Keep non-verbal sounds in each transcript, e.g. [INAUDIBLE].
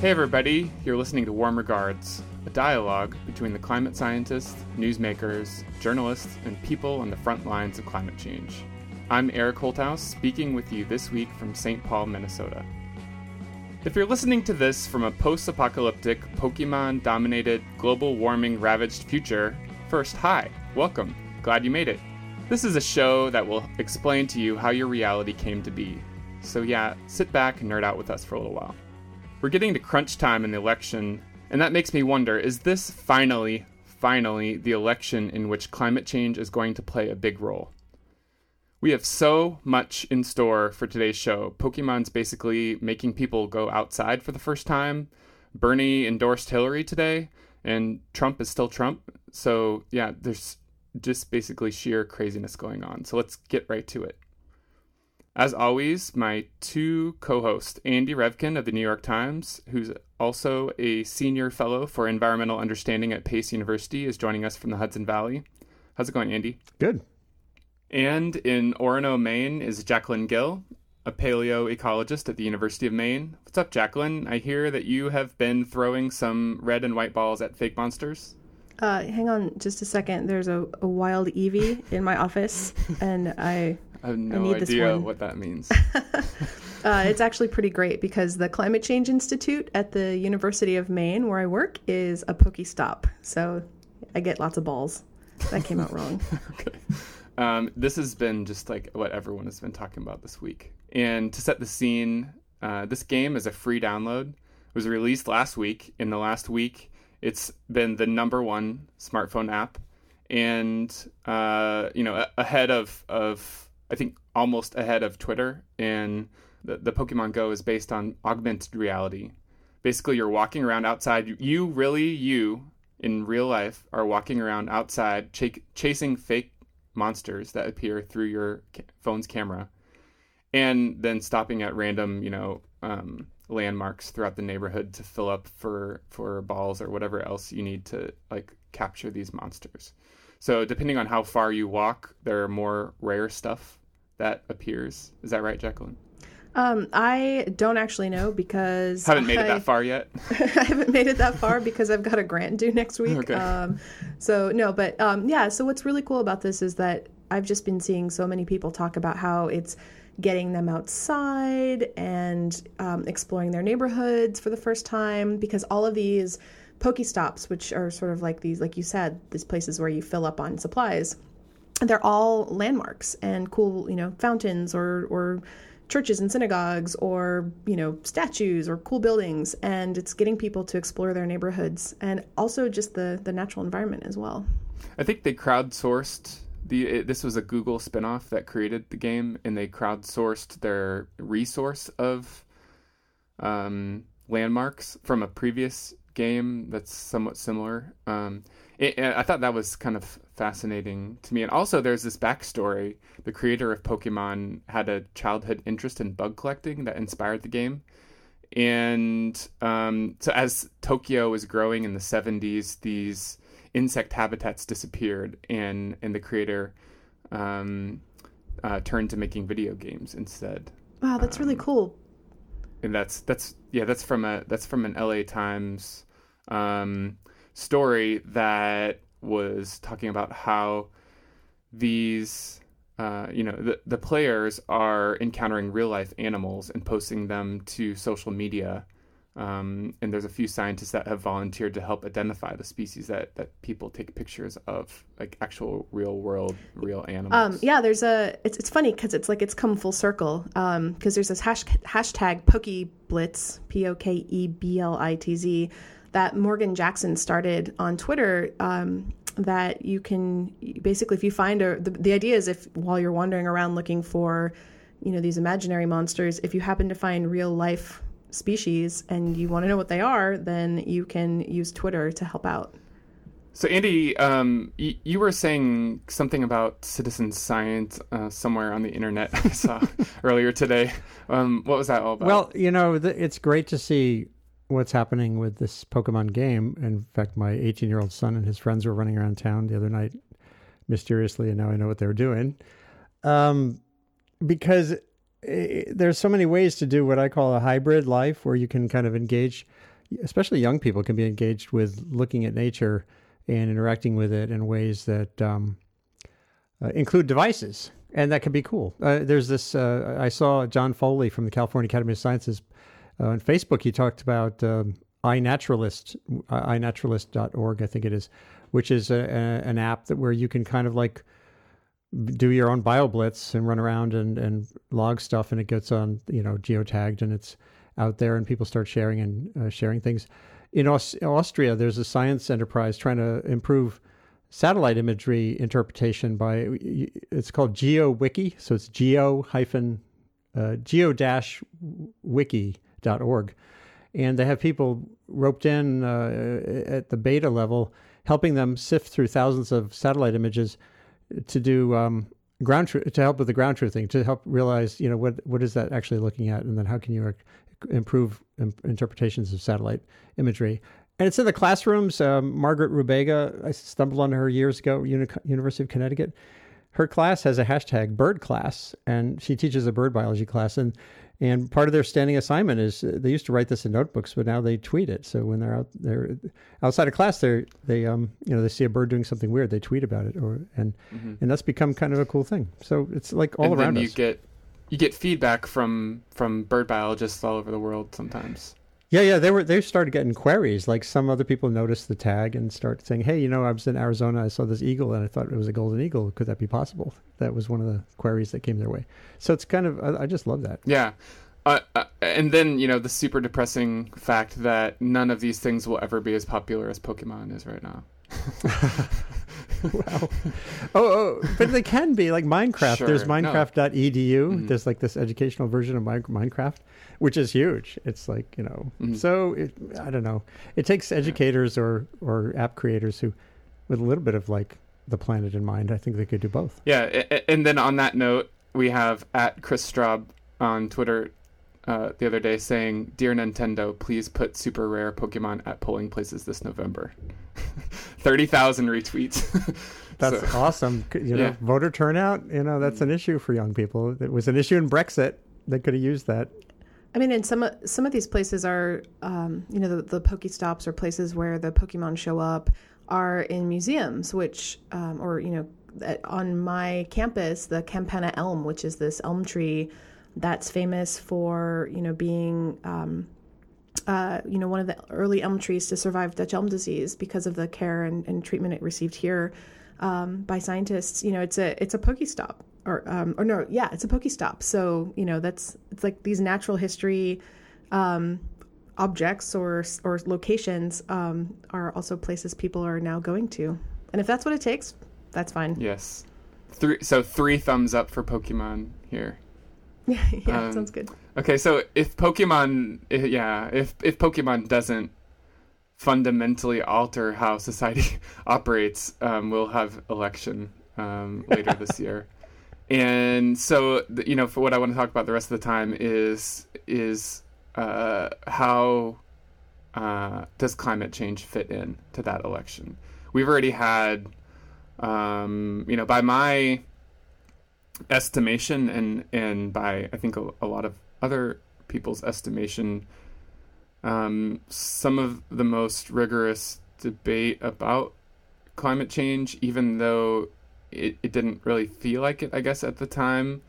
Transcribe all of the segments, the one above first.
Hey, everybody, you're listening to Warm Regards, a dialogue between the climate scientists, newsmakers, journalists, and people on the front lines of climate change. I'm Eric Holthaus, speaking with you this week from St. Paul, Minnesota. If you're listening to this from a post apocalyptic, Pokemon dominated, global warming ravaged future, first, hi, welcome, glad you made it. This is a show that will explain to you how your reality came to be. So, yeah, sit back and nerd out with us for a little while. We're getting to crunch time in the election, and that makes me wonder is this finally, finally, the election in which climate change is going to play a big role? We have so much in store for today's show. Pokemon's basically making people go outside for the first time. Bernie endorsed Hillary today, and Trump is still Trump. So, yeah, there's just basically sheer craziness going on. So, let's get right to it. As always, my two co hosts, Andy Revkin of the New York Times, who's also a senior fellow for environmental understanding at Pace University, is joining us from the Hudson Valley. How's it going, Andy? Good. And in Orono, Maine, is Jacqueline Gill, a paleo ecologist at the University of Maine. What's up, Jacqueline? I hear that you have been throwing some red and white balls at fake monsters. Uh, hang on just a second. There's a, a wild Eevee in my office, and I I have no I idea what that means. [LAUGHS] uh, it's actually pretty great because the Climate Change Institute at the University of Maine, where I work, is a Pokestop. So I get lots of balls. That came out wrong. [LAUGHS] okay. Um, this has been just like what everyone has been talking about this week. And to set the scene, uh, this game is a free download. It was released last week. In the last week, it's been the number one smartphone app, and uh, you know ahead of of I think almost ahead of Twitter. And the, the Pokemon Go is based on augmented reality. Basically, you're walking around outside. You really, you in real life, are walking around outside ch- chasing fake monsters that appear through your ca- phone's camera, and then stopping at random, you know, um, landmarks throughout the neighborhood to fill up for for balls or whatever else you need to like capture these monsters. So depending on how far you walk, there are more rare stuff that appears. Is that right, Jacqueline? Um, I don't actually know because haven't made I, it that far yet. [LAUGHS] I haven't made it that far because I've got a grant due next week. Okay. Um, so no, but um, yeah. So what's really cool about this is that I've just been seeing so many people talk about how it's getting them outside and um, exploring their neighborhoods for the first time because all of these Pokestops, which are sort of like these, like you said, these places where you fill up on supplies, they're all landmarks and cool, you know, fountains or or churches and synagogues or you know statues or cool buildings. And it's getting people to explore their neighborhoods and also just the the natural environment as well. I think they crowdsourced the this was a google spinoff that created the game and they crowdsourced their resource of um, landmarks from a previous game that's somewhat similar. Um, it, I thought that was kind of fascinating to me. And also, there's this backstory. The creator of Pokemon had a childhood interest in bug collecting that inspired the game. And um, so, as Tokyo was growing in the 70s, these insect habitats disappeared, and, and the creator um, uh, turned to making video games instead. Wow, that's um, really cool. And that's that's yeah, that's from a that's from an LA Times um, story that was talking about how these uh, you know the, the players are encountering real life animals and posting them to social media um, and there's a few scientists that have volunteered to help identify the species that, that people take pictures of, like actual real world, real animals. Um, yeah, there's a. It's, it's funny because it's like it's come full circle. Because um, there's this hash, hashtag PokeBlitz, P O K E B L I T Z, that Morgan Jackson started on Twitter. Um, that you can basically, if you find a, the, the idea is if while you're wandering around looking for, you know, these imaginary monsters, if you happen to find real life species and you want to know what they are, then you can use Twitter to help out. So, Andy, um, y- you were saying something about citizen science uh, somewhere on the internet [LAUGHS] I saw earlier today. Um, what was that all about? Well, you know, the, it's great to see what's happening with this Pokemon game. In fact, my 18 year old son and his friends were running around town the other night mysteriously, and now I know what they were doing. Um, because it, there's so many ways to do what I call a hybrid life where you can kind of engage especially young people, can be engaged with looking at nature and interacting with it in ways that um, uh, include devices, and that can be cool. Uh, there's this. Uh, I saw Jon Foley from the California Academy of Sciences on Facebook. He talked about um, iNaturalist, uh, iNaturalist.org, I think it is, which is a, a, an app that where you can kind of like do your own BioBlitz and run around and, and log stuff, and it gets on you know geotagged and it's out there, and people start sharing and uh, sharing things. In Aus- Austria, there's a science enterprise trying to improve satellite imagery interpretation by it's called GeoWiki, so it's geo hyphen uh, geo dash wiki.org. And they have people roped in uh, at the beta level, helping them sift through thousands of satellite images to do um, ground tr- to help with the ground truthing, to help realize, you know, what what is that actually looking at, and then how can you improve interpretations of satellite imagery. And it's in the classrooms. Um, Margaret Rubega, I stumbled on her years ago, Uni- University of Connecticut. Her class has a hashtag bird class, and she teaches a bird biology class. And and part of their standing assignment is uh, they used to write this in notebooks, but now they tweet it. So when they're out they're outside of class, they they um you know they see a bird doing something weird, they tweet about it, or and mm-hmm. and that's become kind of a cool thing. So it's like all and around then you us. get you get feedback from from bird biologists all over the world sometimes. Yeah, yeah, they were they started getting queries. Like some other people noticed the tag and start saying, "Hey, you know, I was in Arizona, I saw this eagle, and I thought it was a golden eagle. Could that be possible?" That was one of the queries that came their way. So it's kind of I, I just love that. Yeah, uh, uh, and then you know the super depressing fact that none of these things will ever be as popular as Pokemon is right now. [LAUGHS] wow. Oh, oh, but they can be like Minecraft. Sure, There's Minecraft.edu. Mm-hmm. There's like this educational version of Minecraft, which is huge. It's like you know. Mm-hmm. So it, I don't know. It takes educators yeah. or or app creators who, with a little bit of like the planet in mind, I think they could do both. Yeah, and then on that note, we have at Chris Straub on Twitter uh, the other day saying, "Dear Nintendo, please put super rare Pokemon at polling places this November." [LAUGHS] Thirty thousand retweets. [LAUGHS] that's so, awesome. You know, yeah. voter turnout. You know, that's an issue for young people. It was an issue in Brexit. They could have used that. I mean, and some some of these places are, um, you know, the, the Pokestops or places where the Pokemon show up are in museums, which, um, or you know, on my campus, the Campana Elm, which is this elm tree that's famous for you know being um, uh, you know one of the early elm trees to survive Dutch elm disease because of the care and, and treatment it received here um, by scientists. You know, it's a it's a Pokestop or um, or no, yeah, it's a Pokestop. So you know that's it's like these natural history um, objects or or locations um, are also places people are now going to, and if that's what it takes, that's fine. Yes, three. So three thumbs up for Pokemon here. [LAUGHS] yeah, um, sounds good. Okay, so if Pokemon, yeah, if if Pokemon doesn't fundamentally alter how society [LAUGHS] operates, um, we'll have election um, [LAUGHS] later this year. And so, you know, for what I want to talk about the rest of the time is is uh, how uh, does climate change fit in to that election? We've already had, um, you know, by my estimation and and by I think a, a lot of other people's estimation, um, some of the most rigorous debate about climate change, even though it, it didn't really feel like it, I guess, at the time.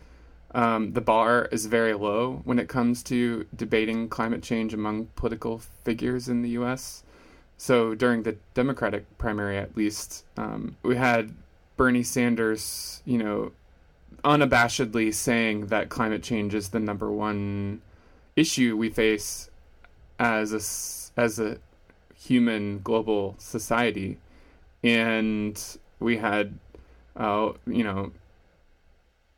Um, the bar is very low when it comes to debating climate change among political figures in the U.S. So during the Democratic primary, at least, um, we had Bernie Sanders, you know, unabashedly saying that climate change is the number one issue we face as a as a human global society, and we had, uh, you know,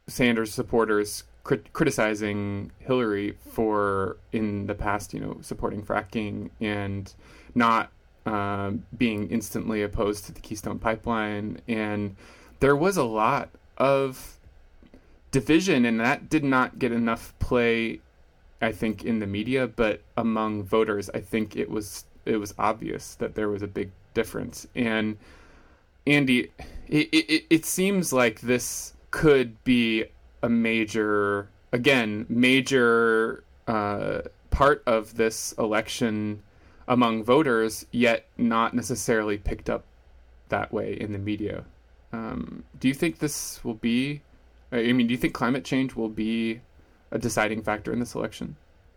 Sanders supporters crit- criticizing Hillary for in the past, you know, supporting fracking and not um, being instantly opposed to the Keystone Pipeline, and there was a lot of division, and that did not get enough play, I think, in the media. But among voters, I think it was it was obvious that there was a big difference. And Andy, it, it, it seems like this could be a major, again, major uh, part of this election among voters, yet not necessarily picked up that way in the media. Um, do you think this will be? I mean, do you think climate change will be a deciding factor in this election?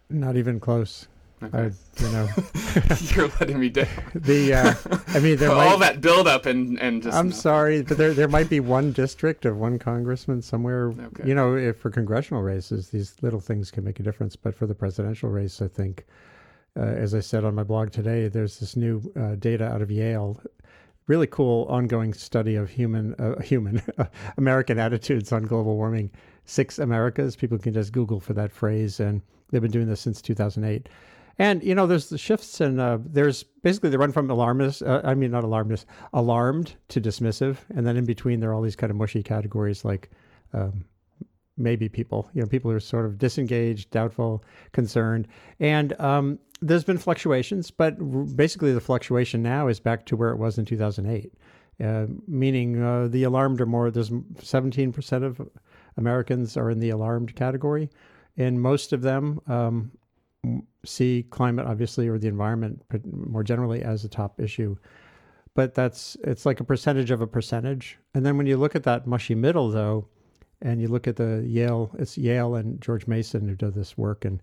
Not even close. Okay. I, you know, [LAUGHS] You're letting me down. [LAUGHS] the uh, I mean, there [LAUGHS] all might, that build up and and just I'm nothing. sorry, but there there might be one district of one congressman somewhere. Okay. You know, if for congressional races, these little things can make a difference. But for the presidential race, I think, uh, as I said on my blog today, there's this new uh, data out of Yale. Really cool ongoing study of human uh, human [LAUGHS] American attitudes on global warming. Six Americas. People can just Google for that phrase, and they've been doing this since 2008. And you know, there's the shifts, and uh, there's basically they run from alarmist. Uh, I mean, not alarmist, alarmed to dismissive, and then in between there are all these kind of mushy categories like um, maybe people. You know, people who are sort of disengaged, doubtful, concerned, and um, there's been fluctuations, but basically the fluctuation now is back to where it was in 2008. Uh, meaning uh, the alarmed are more. There's 17% of Americans are in the alarmed category, and most of them um, see climate, obviously, or the environment more generally as a top issue. But that's it's like a percentage of a percentage. And then when you look at that mushy middle, though, and you look at the Yale, it's Yale and George Mason who do this work, and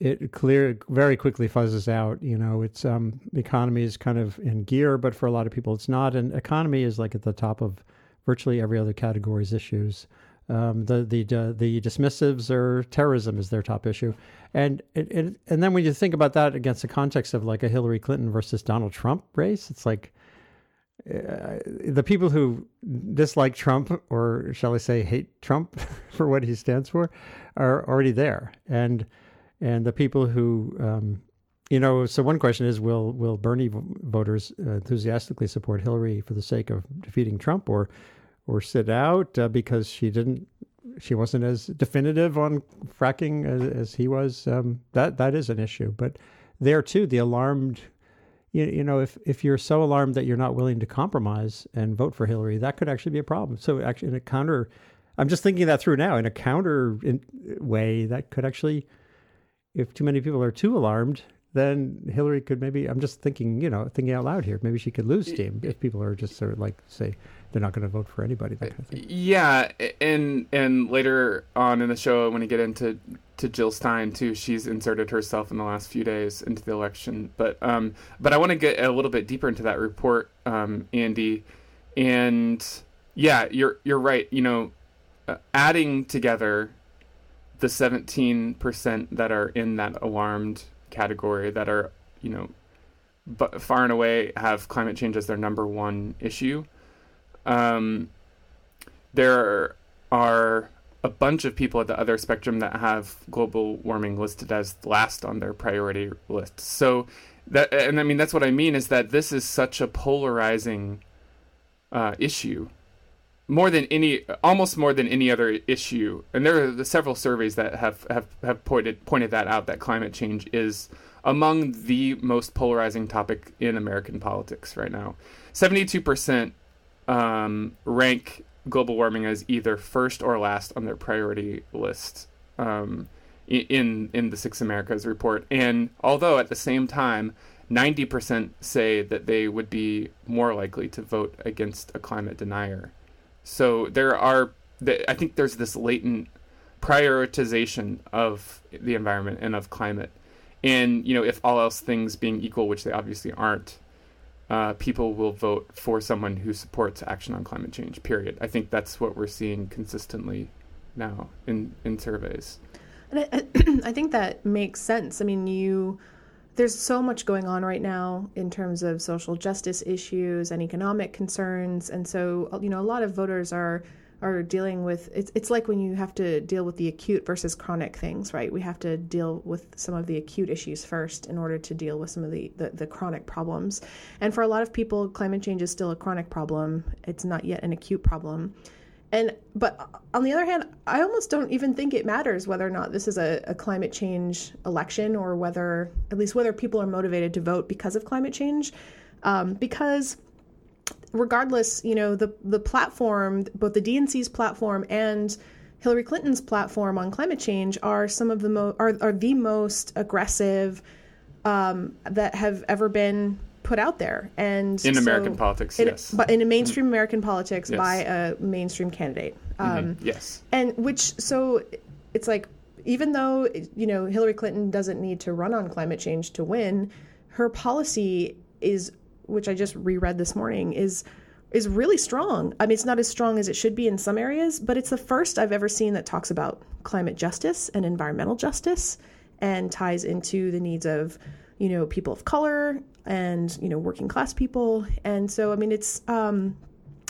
it clear very quickly fuzzes out. You know, it's um, economy is kind of in gear, but for a lot of people, it's not. And economy is like at the top of virtually every other category's issues. Um, the the uh, the dismissives are terrorism is their top issue, and it, it, and then when you think about that against the context of like a Hillary Clinton versus Donald Trump race, it's like uh, the people who dislike Trump, or shall I say, hate Trump [LAUGHS] for what he stands for, are already there, and and the people who, um, you know, so one question is, will will Bernie voters uh, enthusiastically support Hillary for the sake of defeating Trump, or or sit out uh, because she didn't, she wasn't as definitive on fracking as, as he was? Um, that that is an issue, but there too, the alarmed you, you know, if, if you're so alarmed that you're not willing to compromise and vote for Hillary, that could actually be a problem. So, actually, in a counter, I'm just thinking that through now. In a counter in, way, that could actually, if too many people are too alarmed, then Hillary could maybe. I'm just thinking, you know, thinking out loud here. Maybe she could lose steam if people are just sort of like say they're not going to vote for anybody. That kind of thing. Yeah, and and later on in the show, when we get into to Jill Stein too, she's inserted herself in the last few days into the election. But um, but I want to get a little bit deeper into that report, um, Andy, and yeah, you're you're right. You know, uh, adding together the 17% that are in that alarmed category that are you know, but far and away have climate change as their number one issue. Um, there are a bunch of people at the other spectrum that have global warming listed as last on their priority list. So that, and I mean, that's what I mean is that this is such a polarizing uh, issue, more than any, almost more than any other issue. And there are several surveys that have have have pointed pointed that out that climate change is among the most polarizing topic in American politics right now. Seventy-two percent um, rank global warming as either first or last on their priority list um, in in the Six Americas report. And although at the same time, ninety percent say that they would be more likely to vote against a climate denier. So there are, I think there's this latent prioritization of the environment and of climate. And you know, if all else things being equal, which they obviously aren't, uh, people will vote for someone who supports action on climate change. Period. I think that's what we're seeing consistently now in in surveys. And I, I [CLEARS THROAT] think that makes sense. I mean, you there's so much going on right now in terms of social justice issues and economic concerns, and so you know a lot of voters are are dealing with it's it's like when you have to deal with the acute versus chronic things, right? We have to deal with some of the acute issues first in order to deal with some of the, the, the chronic problems. And for a lot of people, climate change is still a chronic problem. It's not yet an acute problem. And but on the other hand, I almost don't even think it matters whether or not this is a, a climate change election or whether at least whether people are motivated to vote because of climate change. Um, because regardless, you know, the the platform, both the DNC's platform and Hillary Clinton's platform on climate change are some of the mo- are, are the most aggressive, um, that have ever been put out there. And in so- American politics, in, yes. but in a mainstream American politics Yes. by a mainstream candidate. Um, Mhm, yes. and which so it's like even though you know Hillary Clinton doesn't need to run on climate change to win, her policy is which I just reread this morning is is really strong. I mean, it's not as strong as it should be in some areas, but it's the first I've ever seen that talks about climate justice and environmental justice and ties into the needs of, you know, people of color and, you know, working class people. And so, I mean, it's, um,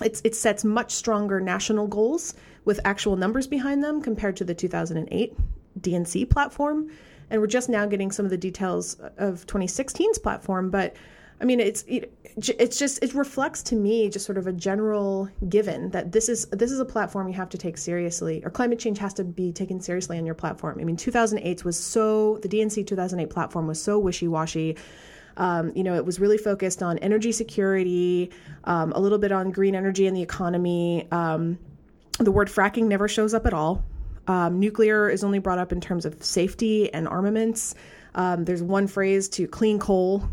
it's, it sets much stronger national goals with actual numbers behind them compared to the 2008 DNC platform. And we're just now getting some of the details of 2016's platform, but I mean, it's it, it's just it reflects to me just sort of a general given that this is this is a platform you have to take seriously, or climate change has to be taken seriously on your platform. I mean, 2008 was so the DNC 2008 platform was so wishy washy. Um, you know, it was really focused on energy security, um, a little bit on green energy and the economy. Um, the word fracking never shows up at all. Um, nuclear is only brought up in terms of safety and armaments. Um, there's one phrase to clean coal.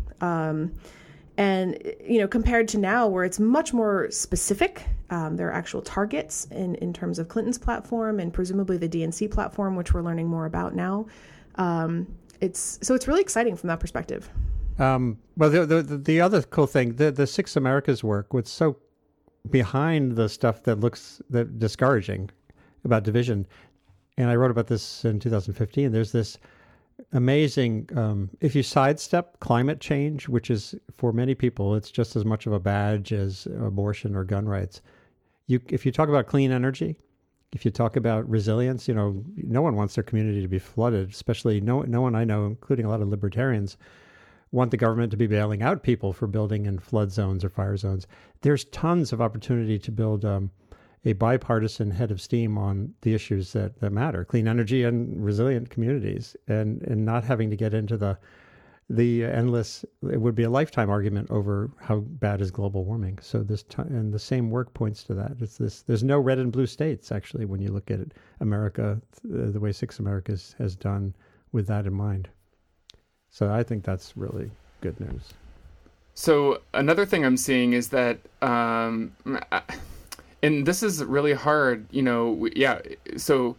And, you know, compared to now where it's much more specific, um, there are actual targets in, in terms of Clinton's platform and presumably the DNC platform, which we're learning more about now. Um, it's so it's really exciting from that perspective. Um, well, the, the the other cool thing, the the Six Americas work, was so behind the stuff that looks that discouraging about division, and I wrote about this in 2015. There's this amazing um, if you sidestep climate change, which is for many people, it's just as much of a badge as abortion or gun rights. You if you talk about clean energy, if you talk about resilience, you know, no one wants their community to be flooded, especially no no one I know, including a lot of libertarians, want the government to be bailing out people for building in flood zones or fire zones. There's tons of opportunity to build um, a bipartisan head of steam on the issues that, that matter, clean energy and resilient communities, and and not having to get into the the endless. It would be a lifetime argument over how bad is global warming. So this ti and the same work points to that. It's this. There's no red and blue states actually when you look at it, America, the, the way Six Americas has done with that in mind. So I think that's really good news. So another thing I'm seeing is that, um, and this is really hard. You know, yeah. So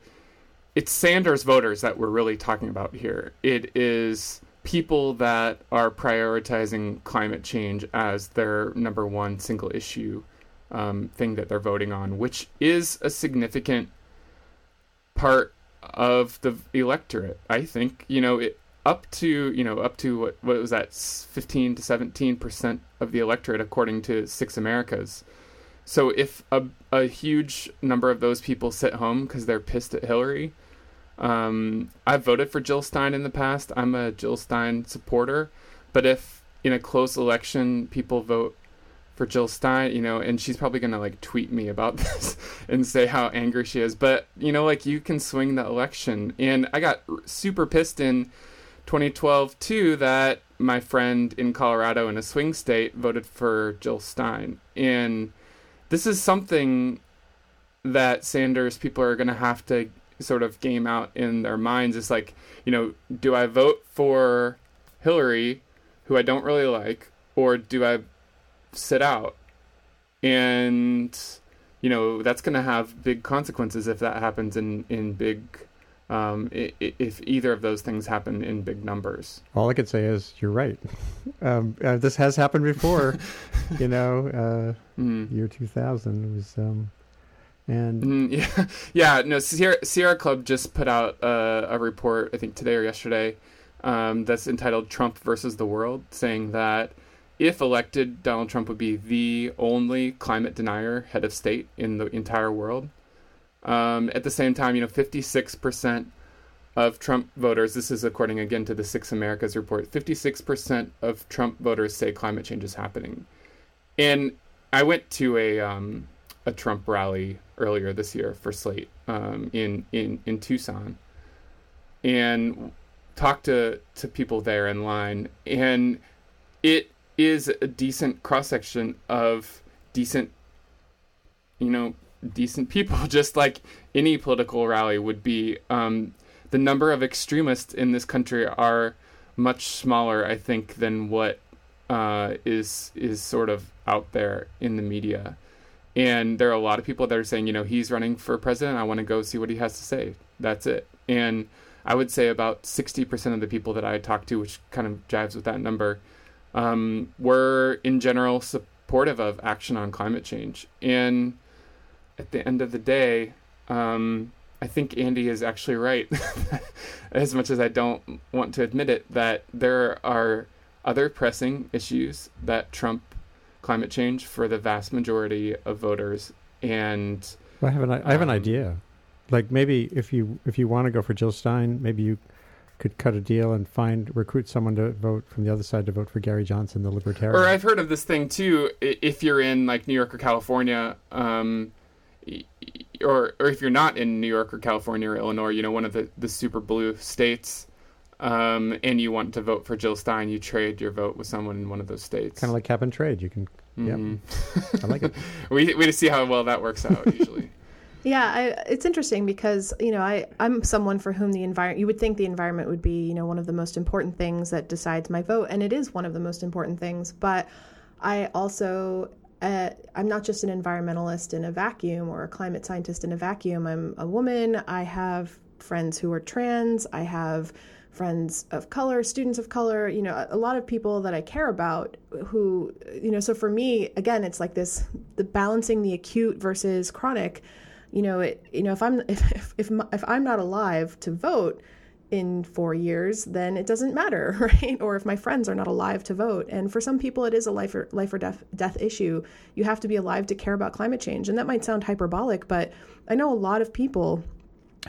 it's Sanders voters that we're really talking about here. It is people that are prioritizing climate change as their number one single issue um, thing that they're voting on, which is a significant part of the electorate. I think you know it up to you know up to what what was that 15 to 17 percent of the electorate according to Six Americas. So if a a huge number of those people sit home because they're pissed at Hillary, um, I've voted for Jill Stein in the past. I'm a Jill Stein supporter, but if in a close election people vote for Jill Stein, you know, and she's probably gonna like tweet me about [LAUGHS] this and say how angry she is. But you know, like you can swing the election, and I got super pissed in 2012 too that my friend in Colorado in a swing state voted for Jill Stein, and this is something that Sanders people are gonna have to sort of game out in their minds. Is like, you know, do I vote for Hillary, who I don't really like, or do I sit out and you know that's going to have big consequences if that happens in in big um, if either of those things happen in big numbers All I could say is you're right. [LAUGHS] Um, uh, this has happened before, [LAUGHS] you know. Uh, mm. year 2000 was, um, and Mm, [LAUGHS] yeah yeah no sierra, sierra club just put out uh, a report i think today or yesterday um, that's entitled trump versus the world saying that if elected donald trump would be the only climate denier head of state in the entire world um, at the same time you know 56% of trump voters this is according again to the six americas report 56% of trump voters say climate change is happening. And i went to a um, a Trump rally earlier this year for Slate um, in in in Tucson, and talked to to people there in line, and it is a decent cross section of decent, you know, decent people, [LAUGHS] just like any political rally would be. Um, the number of extremists in this country are much smaller, I think, than what uh, is is sort of out there in the media. And there are a lot of people that are saying, you know, he's running for president. I want to go see what he has to say. That's it. And I would say about 60% of the people that I talked to, which kind of jives with that number, um, were in general supportive of action on climate change. And at the end of the day, um, I think Andy is actually right, [LAUGHS] as much as I don't want to admit it, that there are other pressing issues that trump climate change for the vast majority of voters. And well, I have an I have an um, idea. Like maybe if you if you want to go for Jill Stein, maybe you could cut a deal and find recruit someone to vote from the other side to vote for Gary Johnson, the Libertarian. Or I've heard of this thing too. If you're in like New York or California, um, or or if you're not in New York or California or Illinois, you know, one of the the super blue states, um, and you want to vote for Jill Stein, you trade your vote with someone in one of those states. Kind of like cap and trade. You can. Mm-hmm. Yeah, [LAUGHS] I like it. we we see how well that works out usually. [LAUGHS] Yeah, I, it's interesting because you know I I'm someone for whom the environment you would think the environment would be you know one of the most important things that decides my vote, and it is one of the most important things. But I also uh, I'm not just an environmentalist in a vacuum or a climate scientist in a vacuum. I'm a woman. I have friends who are trans. I have friends of color, students of color, you know, a lot of people that I care about who, you know, so for me, again, it's like this the balancing the acute versus chronic you know, it, you know, if I'm [LAUGHS] if if if, if I'm not alive to vote in four years, then it doesn't matter, [LAUGHS] right? Or if my friends are not alive to vote, and for some people it is a life or life or death death issue. You have to be alive to care about climate change, and that might sound hyperbolic, but I know a lot of people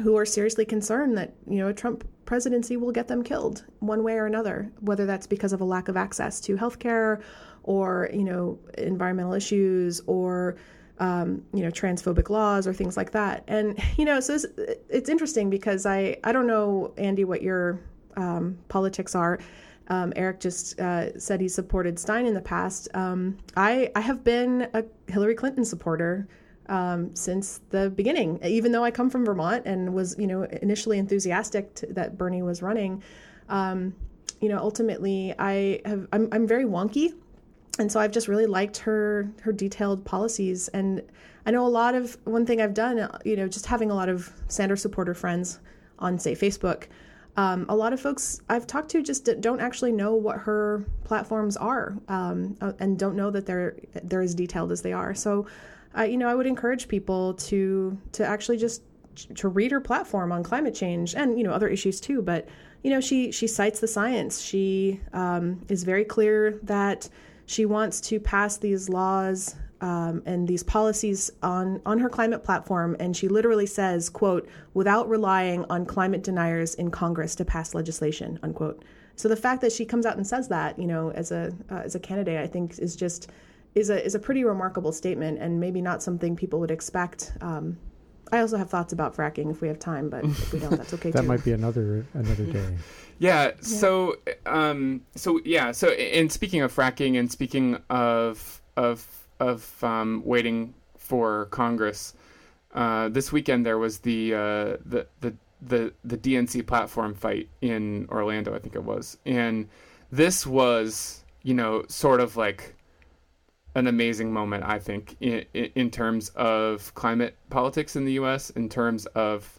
who are seriously concerned that you know a Trump presidency will get them killed one way or another, whether that's because of a lack of access to healthcare, or you know environmental issues, or um, you know, transphobic laws or things like that. And [LAUGHS] you know, so it's, it's interesting because I I don't know Andy what your um, politics are. Um, Eric just uh, said he supported Stein in the past. Um, I I have been a Hillary Clinton supporter um, since the beginning, even though I come from Vermont and was you know initially enthusiastic to, that Bernie was running. Um, you know, ultimately, I have I'm I'm very wonky and so I've just really liked her her detailed policies. And I know a lot of one thing I've done, you know, just having a lot of Sanders supporter friends on say Facebook. Um, a lot of folks I've talked to just don't actually know what her platforms are, um, uh, and don't know that they're they're as detailed as they are. So, you know, I would encourage people to to actually just to read her platform on climate change and you know other issues too. But you know, she she cites the science. She um, is very clear that she wants to pass these laws um, and these policies on on her climate platform, and she literally says, "quote without relying on climate deniers in Congress to pass legislation." Unquote. So the fact that she comes out and says that, you know, as a uh, as a candidate, I think is just is a is a pretty remarkable statement, and maybe not something people would expect. Um, I also have thoughts about fracking if we have time, but if we don't, that's okay. [LAUGHS] that too. might be another another day. [LAUGHS] Yeah. So, um, so yeah. So, in speaking of fracking, and speaking of of of um, waiting for Congress, uh, this weekend there was the, uh, the the the the DNC platform fight in Orlando, I think it was, and this was you know sort of like an amazing moment, I think, in, in terms of climate politics in the U.S., in terms of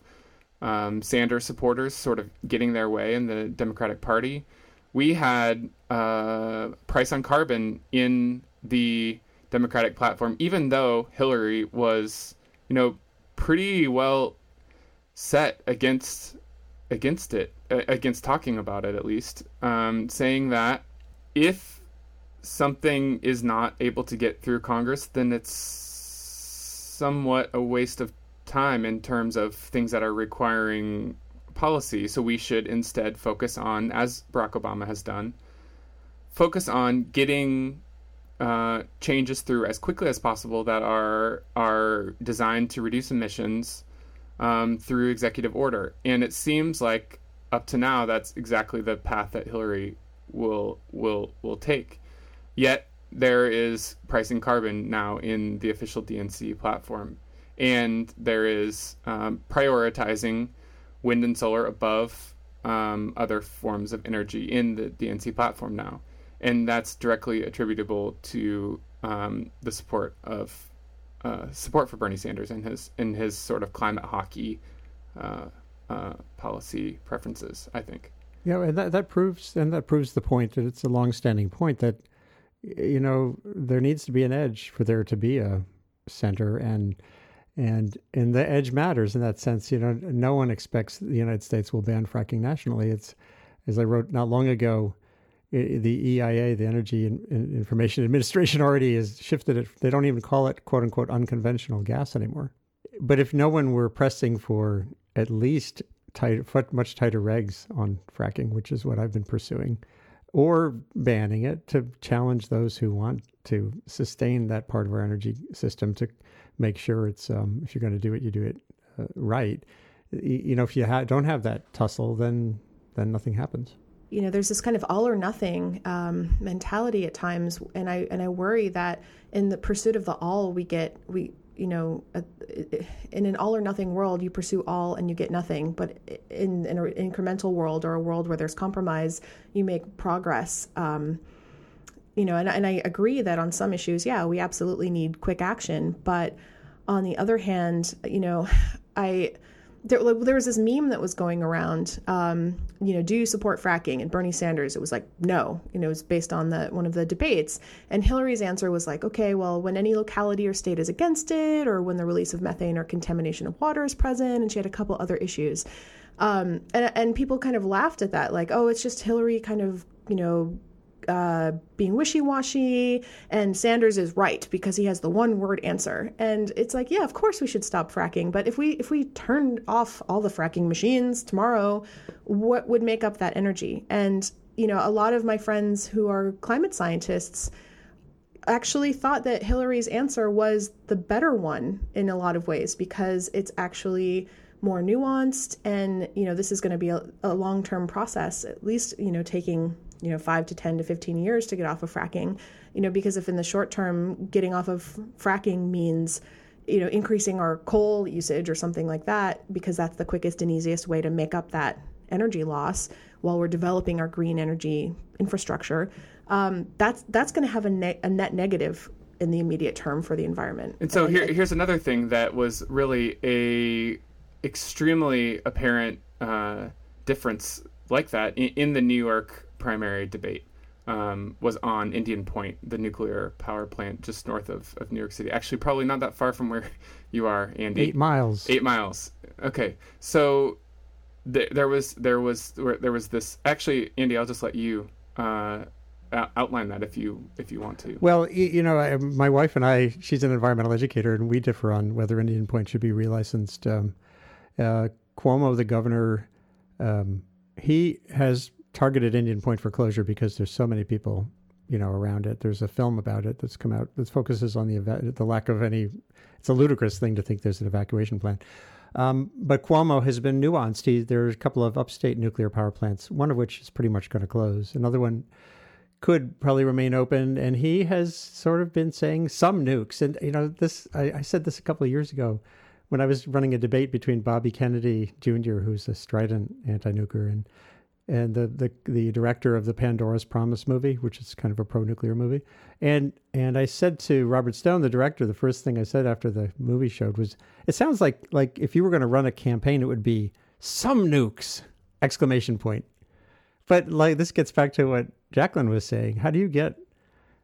um, Sanders supporters sort of getting their way in the Democratic Party, we had uh, price on carbon in the Democratic platform, even though Hillary was, you know, pretty well set against against it, against talking about it at least, um, saying that if something is not able to get through Congress, then it's somewhat a waste of time in terms of things that are requiring policy. So we should instead focus on, as Barack Obama has done, focus on getting uh, changes through as quickly as possible that are are designed to reduce emissions um, through executive order. And it seems like up to now that's exactly the path that Hillary will will will take. Yet there is pricing carbon now in the official DNC platform and there is um, prioritizing wind and solar above um, other forms of energy in the DNC platform now, and that's directly attributable to um, the support of uh, support for Bernie Sanders and his in his sort of climate hockey uh, uh, policy preferences. I think. Yeah, and that that proves and that proves the point that it's a long-standing point that you know there needs to be an edge for there to be a center and and and the edge matters in that sense. You know, no one expects the United States will ban fracking nationally. It's as I wrote not long ago, the EIA, the Energy Information Administration, already has shifted it. They don't even call it "quote unquote" unconventional gas anymore. But if no one were pressing for at least tight, much tighter regs on fracking, which is what I've been pursuing, or banning it to challenge those who want to sustain that part of our energy system to make sure it's um, if you're going to do it, you do it uh, right. You know, if you ha- don't have that tussle, then then nothing happens. You know, there's this kind of all or nothing um, mentality at times, and I and I worry that in the pursuit of the all, we get we you know, in an all or nothing world, you pursue all and you get nothing. But in, in an incremental world or a world where there's compromise, you make progress. Um, you know, and, and I agree that on some issues, yeah, we absolutely need quick action. But on the other hand, you know, [SIGHS] I there, there was this meme that was going around. Um, you know, do you support fracking? And Bernie Sanders, it was like no. You know, it was based on the one of the debates, and Hillary's answer was like, okay, well, when any locality or state is against it, or when the release of methane or contamination of water is present, and she had a couple other issues. Um, and, and people kind of laughed at that, like, oh, it's just Hillary kind of, you know, uh, being wishy-washy and Sanders is right because he has the one word answer. And it's like yeah of course we should stop fracking but if we if we turned off all the fracking machines tomorrow what would make up that energy? And you know a lot of my friends who are climate scientists actually thought that Hillary's answer was the better one in a lot of ways because it's actually more nuanced and you know this is going to be a, a long-term process at least you know taking you know, five to 10 to 15 years to get off of fracking, you know, because if in the short term getting off of fracking means, you know, increasing our coal usage or something like that, because that's the quickest and easiest way to make up that energy loss while we're developing our green energy infrastructure, um, that's that's going to have a, ne- a net negative in the immediate term for the environment. And so here, here's another thing that was really a extremely apparent uh, difference like that in, in the New York primary debate um, was on Indian Point, the nuclear power plant just north of, of New York City. Actually, probably not that far from where [LAUGHS] you are, Andy. Eight miles. Eight miles. Okay, so th- there was there was there was this. Actually, Andy, I'll just let you uh, outline that if you if you want to. Well, you know, my wife and I, she's an environmental educator, and we differ on whether Indian Point should be relicensed. Um, uh, Cuomo, the governor, um, he has targeted Indian Point for closure because there's so many people, you know, around it. There's a film about it that's come out that focuses on the eva- the lack of any. It's a ludicrous thing to think there's an evacuation plan. Um, but Cuomo has been nuanced. He, there's a couple of upstate nuclear power plants, one of which is pretty much going to close. Another one could probably remain open. And he has sort of been saying some nukes. And, you know, this, I, I said this a couple of years ago when I was running a debate between Bobby Kennedy Jr., who's a strident anti-nuker, and and the, the the director of the Pandora's Promise movie, which is kind of a pro-nuclear movie. And and I said to Robert Stone, the director, the first thing I said after the movie showed was, "It sounds like like if you were going to run a campaign, it would be some nukes!" Exclamation point. But like this gets back to what Jacqueline was saying. How do you get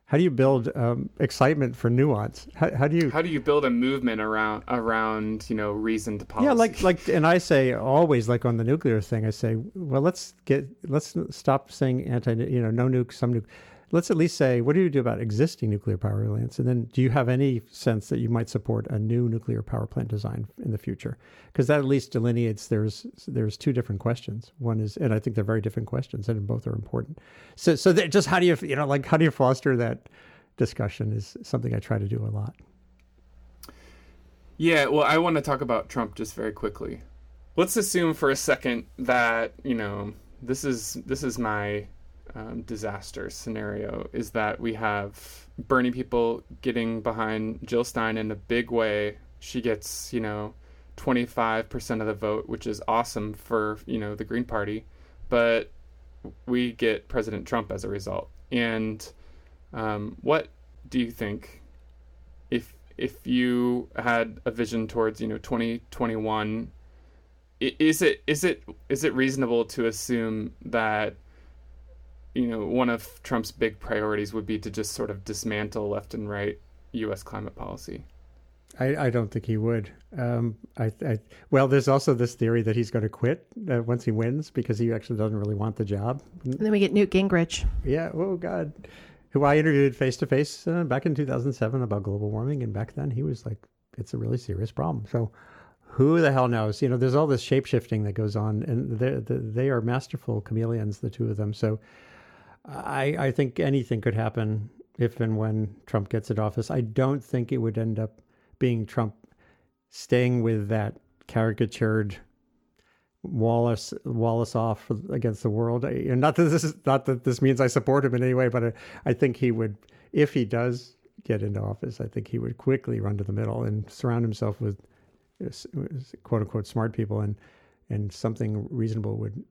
how do you build um, excitement for nuance? How, how, do you how do you build a movement around around you know reasoned policy? Yeah, like like, and I say always like on the nuclear thing, I say, well, let's get let's stop saying anti, you know, no nuke, some nuke let's at least say, what do you do about existing nuclear power plants? And then do you have any sense that you might support a new nuclear power plant design in the future? Because that at least delineates there's there's two different questions. One is, and I think they're very different questions, and both are important. So so just how do you you know like how do you foster that discussion is something I try to do a lot. Yeah, well, I want to talk about Trump just very quickly. Let's assume for a second that you know this is this is my um, disaster scenario is that we have Bernie people getting behind Jill Stein in a big way. She gets, you know, 25% of the vote, which is awesome for, you know, the Green Party. but we get President Trump as a result. And um, what do you think if if you had a vision towards you know 2021 is it is it is it reasonable to assume that you know one of Trump's big priorities would be to just sort of dismantle left and right U.S. climate policy? I, I don't think he would. Um, I, I, well, there's also this theory that he's going to quit uh, once he wins because he actually doesn't really want the job. And then we get Newt Gingrich. Yeah. Oh God who I interviewed face to face back in 2007 about global warming, and back then he was like, "It's a really serious problem." So, who the hell knows? You know, there's all this shape shifting that goes on, and they they are masterful chameleons, the two of them. So, I I think anything could happen if and when Trump gets in office. I don't think it would end up being Trump staying with that caricatured Wallace Wallace off against the world. And not that this is not that this means I support him in any way, but I, I think he would, if he does get into office, I think he would quickly run to the middle and surround himself with quote unquote smart people, and and something reasonable would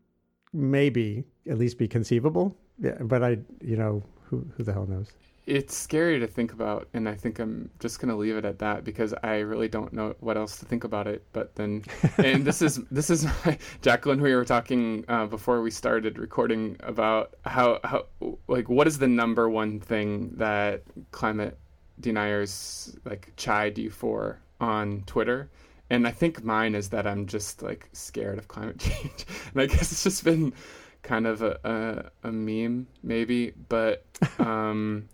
maybe at least be conceivable. Yeah, but I, you know, who who the hell knows? it's scary to think about and i think i'm just going to leave it at that because i really don't know what else to think about it but then [LAUGHS] and this is this is [LAUGHS] my, jacquelyn we were talking uh, before we started recording about how how like what is the number one thing that climate deniers like chide you for on twitter and i think mine is that i'm just like scared of climate [LAUGHS] change and i guess it's just been kind of a, a, a meme maybe but [LAUGHS] um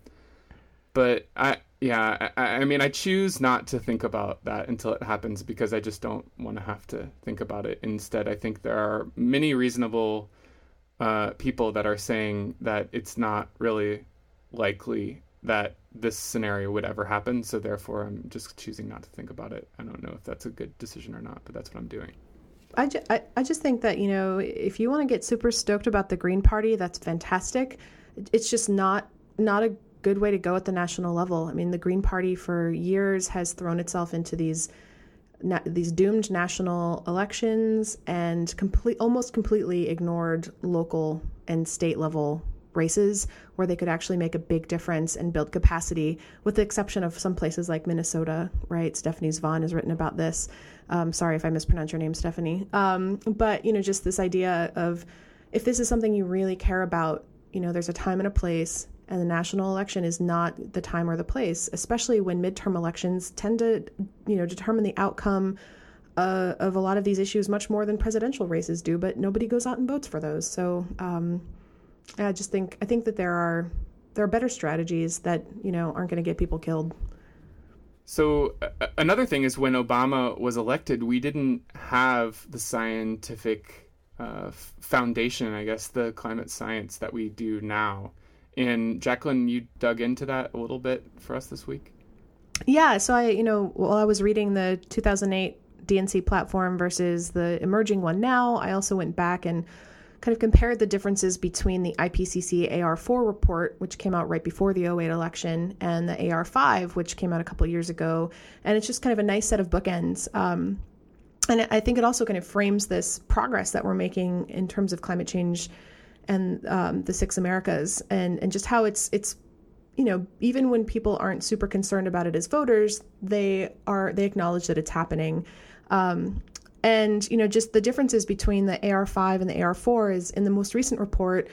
but I yeah I, I mean I choose not to think about that until it happens because I just don't want to have to think about it. Instead, I think there are many reasonable uh, people that are saying that it's not really likely that this scenario would ever happen. So therefore, I'm just choosing not to think about it. I don't know if that's a good decision or not, but that's what I'm doing. I, ju- I, I just think that, you know, if you want to get super stoked about the Green Party, that's fantastic. It's just not not a good way to go at the national level. I mean, the Green Party for years has thrown itself into these na- these doomed national elections and complete almost completely ignored local and state level races where they could actually make a big difference and build capacity, with the exception of some places like Minnesota, right? Stephanie Zvon has written about this. Um, sorry if I mispronounce your name, Stephanie. Um, but, you know, just this idea of if this is something you really care about, you know, there's a time and a place and the national election is not the time or the place, especially when midterm elections tend to, you know, determine the outcome uh, of a lot of these issues much more than presidential races do. But nobody goes out and votes for those. So um, I just think I think that there are there are better strategies that you know aren't going to get people killed. So uh, another thing is when Obama was elected, we didn't have the scientific uh, foundation, I guess, the climate science that we do now. And Jacquelyn, you dug into that a little bit for us this week. Yeah, so I, you know, while I was reading the 2008 DNC platform versus the emerging one now, I also went back and kind of compared the differences between the IPCC AR4 report, which came out right before the 08 election, and the AR5, which came out a couple years ago. And it's just kind of a nice set of bookends. Um, and I think it also kind of frames this progress that we're making in terms of climate change and um, the Six Americas, and and just how it's it's you know even when people aren't super concerned about it as voters, they are they acknowledge that it's happening. Um, and you know just the differences between the AR5 and the AR4 is in the most recent report.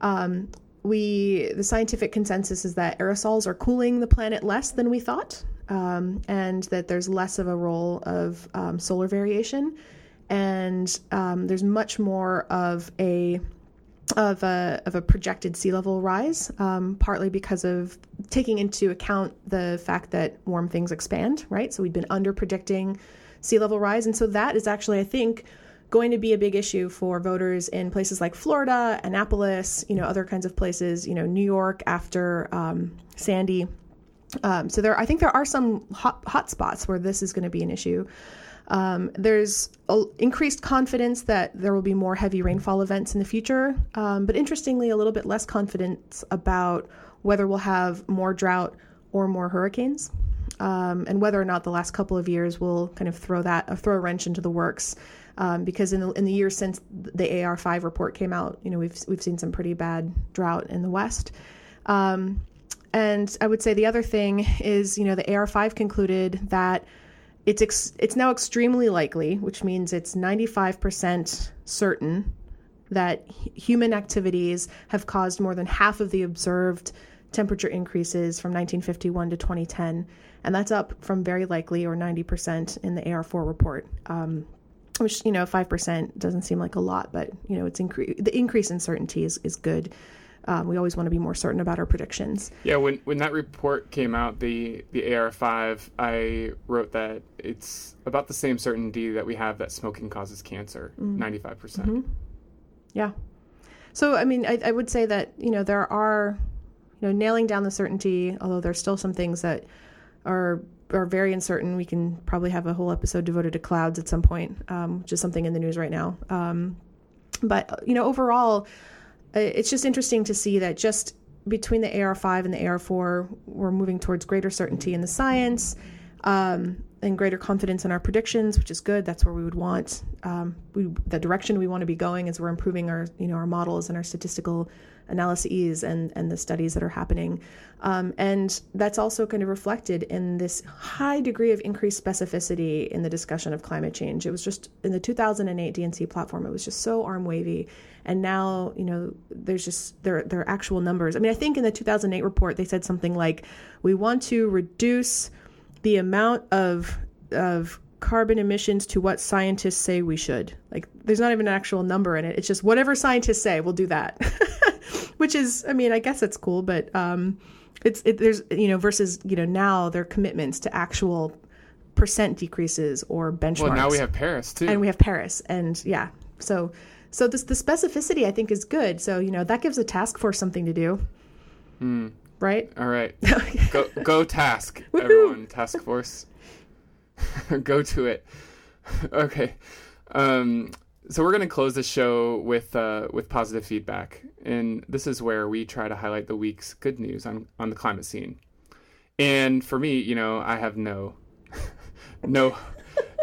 Um, we the scientific consensus is that aerosols are cooling the planet less than we thought, um, and that there's less of a role of um, solar variation, and um, there's much more of a of a, of a projected sea level rise, um, partly because of taking into account the fact that warm things expand, right? So we've been under predicting sea level rise. And so that is actually, I think, going to be a big issue for voters in places like Florida, Annapolis, you know, other kinds of places, you know, New York after um, Sandy. Um, so there, I think there are some hot, hot spots where this is going to be an issue. Um, there's a, increased confidence that there will be more heavy rainfall events in the future, um, but interestingly, a little bit less confidence about whether we'll have more drought or more hurricanes, um, and whether or not the last couple of years will kind of throw that uh, throw a wrench into the works. Um, because in the in the years since the AR5 report came out, you know we've we've seen some pretty bad drought in the West. Um, and I would say the other thing is, you know, the AR5 concluded that it's ex- it's now extremely likely, which means it's 95% certain that human activities have caused more than half of the observed temperature increases from 1951 to 2010, and that's up from very likely or 90% in the AR4 report. Um, which you know, five percent doesn't seem like a lot, but you know, it's incre- the increase in certainty is, is good. Um, we always want to be more certain about our predictions. Yeah, when when that report came out, the the AR5, I wrote that it's about the same certainty that we have that smoking causes cancer, ninety five percent. Yeah. So I mean, I, I would say that you know there are, you know, nailing down the certainty. Although there's still some things that are are very uncertain. We can probably have a whole episode devoted to clouds at some point, um, which is something in the news right now. Um, but you know, overall, it's just interesting to see that just between the AR5 and the AR4, we're moving towards greater certainty in the science um, and greater confidence in our predictions, which is good. That's where we would want um, we, the direction we want to be going as we're improving our you know our models and our statistical analyses and and the studies that are happening. Um, and that's also kind of reflected in this high degree of increased specificity in the discussion of climate change. It was just in the 2008 DNC platform, it was just so arm wavy. And now, you know, there's just there there are actual numbers. I mean, I think in the 2008 report they said something like, "We want to reduce the amount of of carbon emissions to what scientists say we should." Like, there's not even an actual number in it. It's just whatever scientists say, we'll do that. [LAUGHS] Which is, I mean, I guess it's cool, but um, it's it, there's you know versus you know now their commitments to actual percent decreases or benchmarks. Well, now we have Paris too. and we have Paris, and yeah, so so this the specificity I think is good. So you know that gives a task force something to do, right? All right, [LAUGHS] go go task, [LAUGHS] everyone, task force. [LAUGHS] go to it. okay, um, so we're gonna close the show with uh, with positive feedback, and this is where we try to highlight the week's good news on on the climate scene. And for me, you know, I have no, [LAUGHS] no,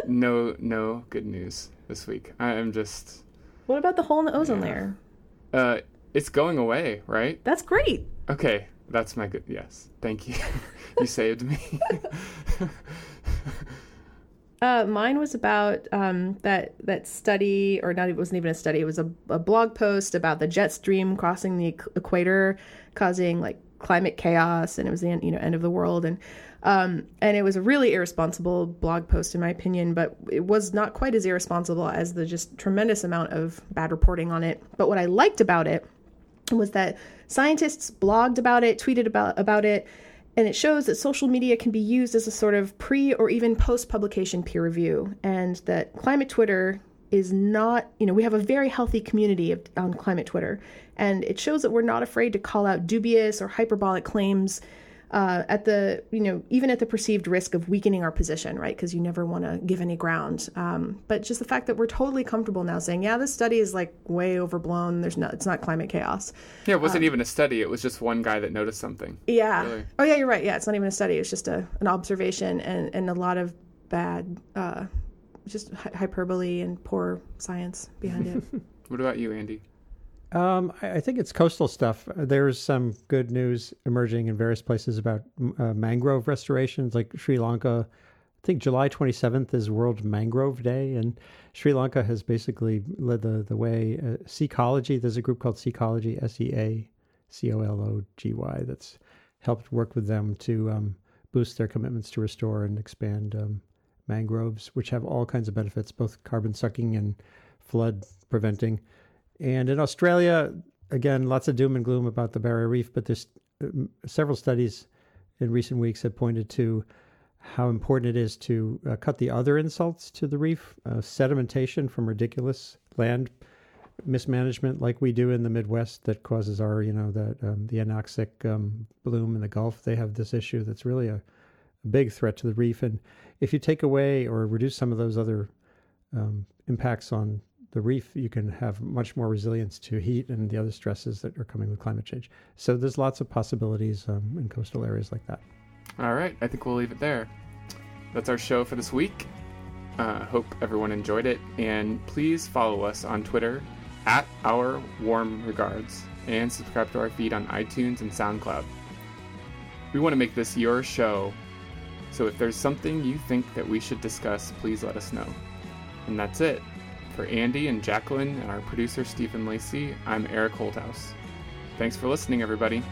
no, no good news this week. I am just, What about the hole in the ozone Yeah. layer? uh, it's going away, right? That's great. Okay, that's my good. Yes, thank you. [LAUGHS] you saved me. [LAUGHS] Uh, mine was about um, that that study, or not. It wasn't even a study. It was a, a blog post about the jet stream crossing the equ- equator, causing like climate chaos, and it was the end, you know end of the world, and um, and it was a really irresponsible blog post in my opinion. But it was not quite as irresponsible as the just tremendous amount of bad reporting on it. But what I liked about it was that scientists blogged about it, tweeted about about it, and it shows that social media can be used as a sort of pre or even post publication peer review, and that climate Twitter is not, you know, we have a very healthy community of, on climate Twitter, and it shows that we're not afraid to call out dubious or hyperbolic claims. Uh, at the you know even at the perceived risk of weakening our position right because you never want to give any ground um, but just the fact that we're totally comfortable now saying yeah this study is like way overblown there's not it's not climate chaos yeah, it wasn't even a study. It was just one guy that noticed something. yeah. Really? Oh, yeah, you're right. Yeah, it's not even a study. It's just a an observation and and a lot of bad, uh, just hy- hyperbole and poor science behind it. [LAUGHS] What about you, Andy? Um, I think it's coastal stuff. There's some good news emerging in various places about uh, mangrove restorations, like Sri Lanka. I think July 27th is World Mangrove Day, and Sri Lanka has basically led the, the way. Uh, Seacology, there's a group called Seacology, S E A C O L O G Y, that's helped work with them to um, boost their commitments to restore and expand um, mangroves, which have all kinds of benefits, both carbon sucking and flood preventing. And in Australia, again, lots of doom and gloom about the barrier reef, but there's um, several studies in recent weeks have pointed to how important it is to uh, cut the other insults to the reef, uh, sedimentation from ridiculous land mismanagement like we do in the Midwest that causes our, you know, that um, the anoxic um, bloom in the Gulf. They have this issue that's really a, a big threat to the reef. And if you take away or reduce some of those other um, impacts on the reef, you can have much more resilience to heat and the other stresses that are coming with climate change. So there's lots of possibilities um, in coastal areas like that. All right, I think we'll leave it there. That's our show for this week. Uh, hope everyone enjoyed it, and please follow us on Twitter at Our Warm Regards and subscribe to our feed on iTunes and SoundCloud. We want to make this your show, so if there's something you think that we should discuss, please let us know. And that's it. For Andy and Jacquelyn and our producer Stephen Lacey, I'm Eric Holthaus. Thanks for listening, everybody.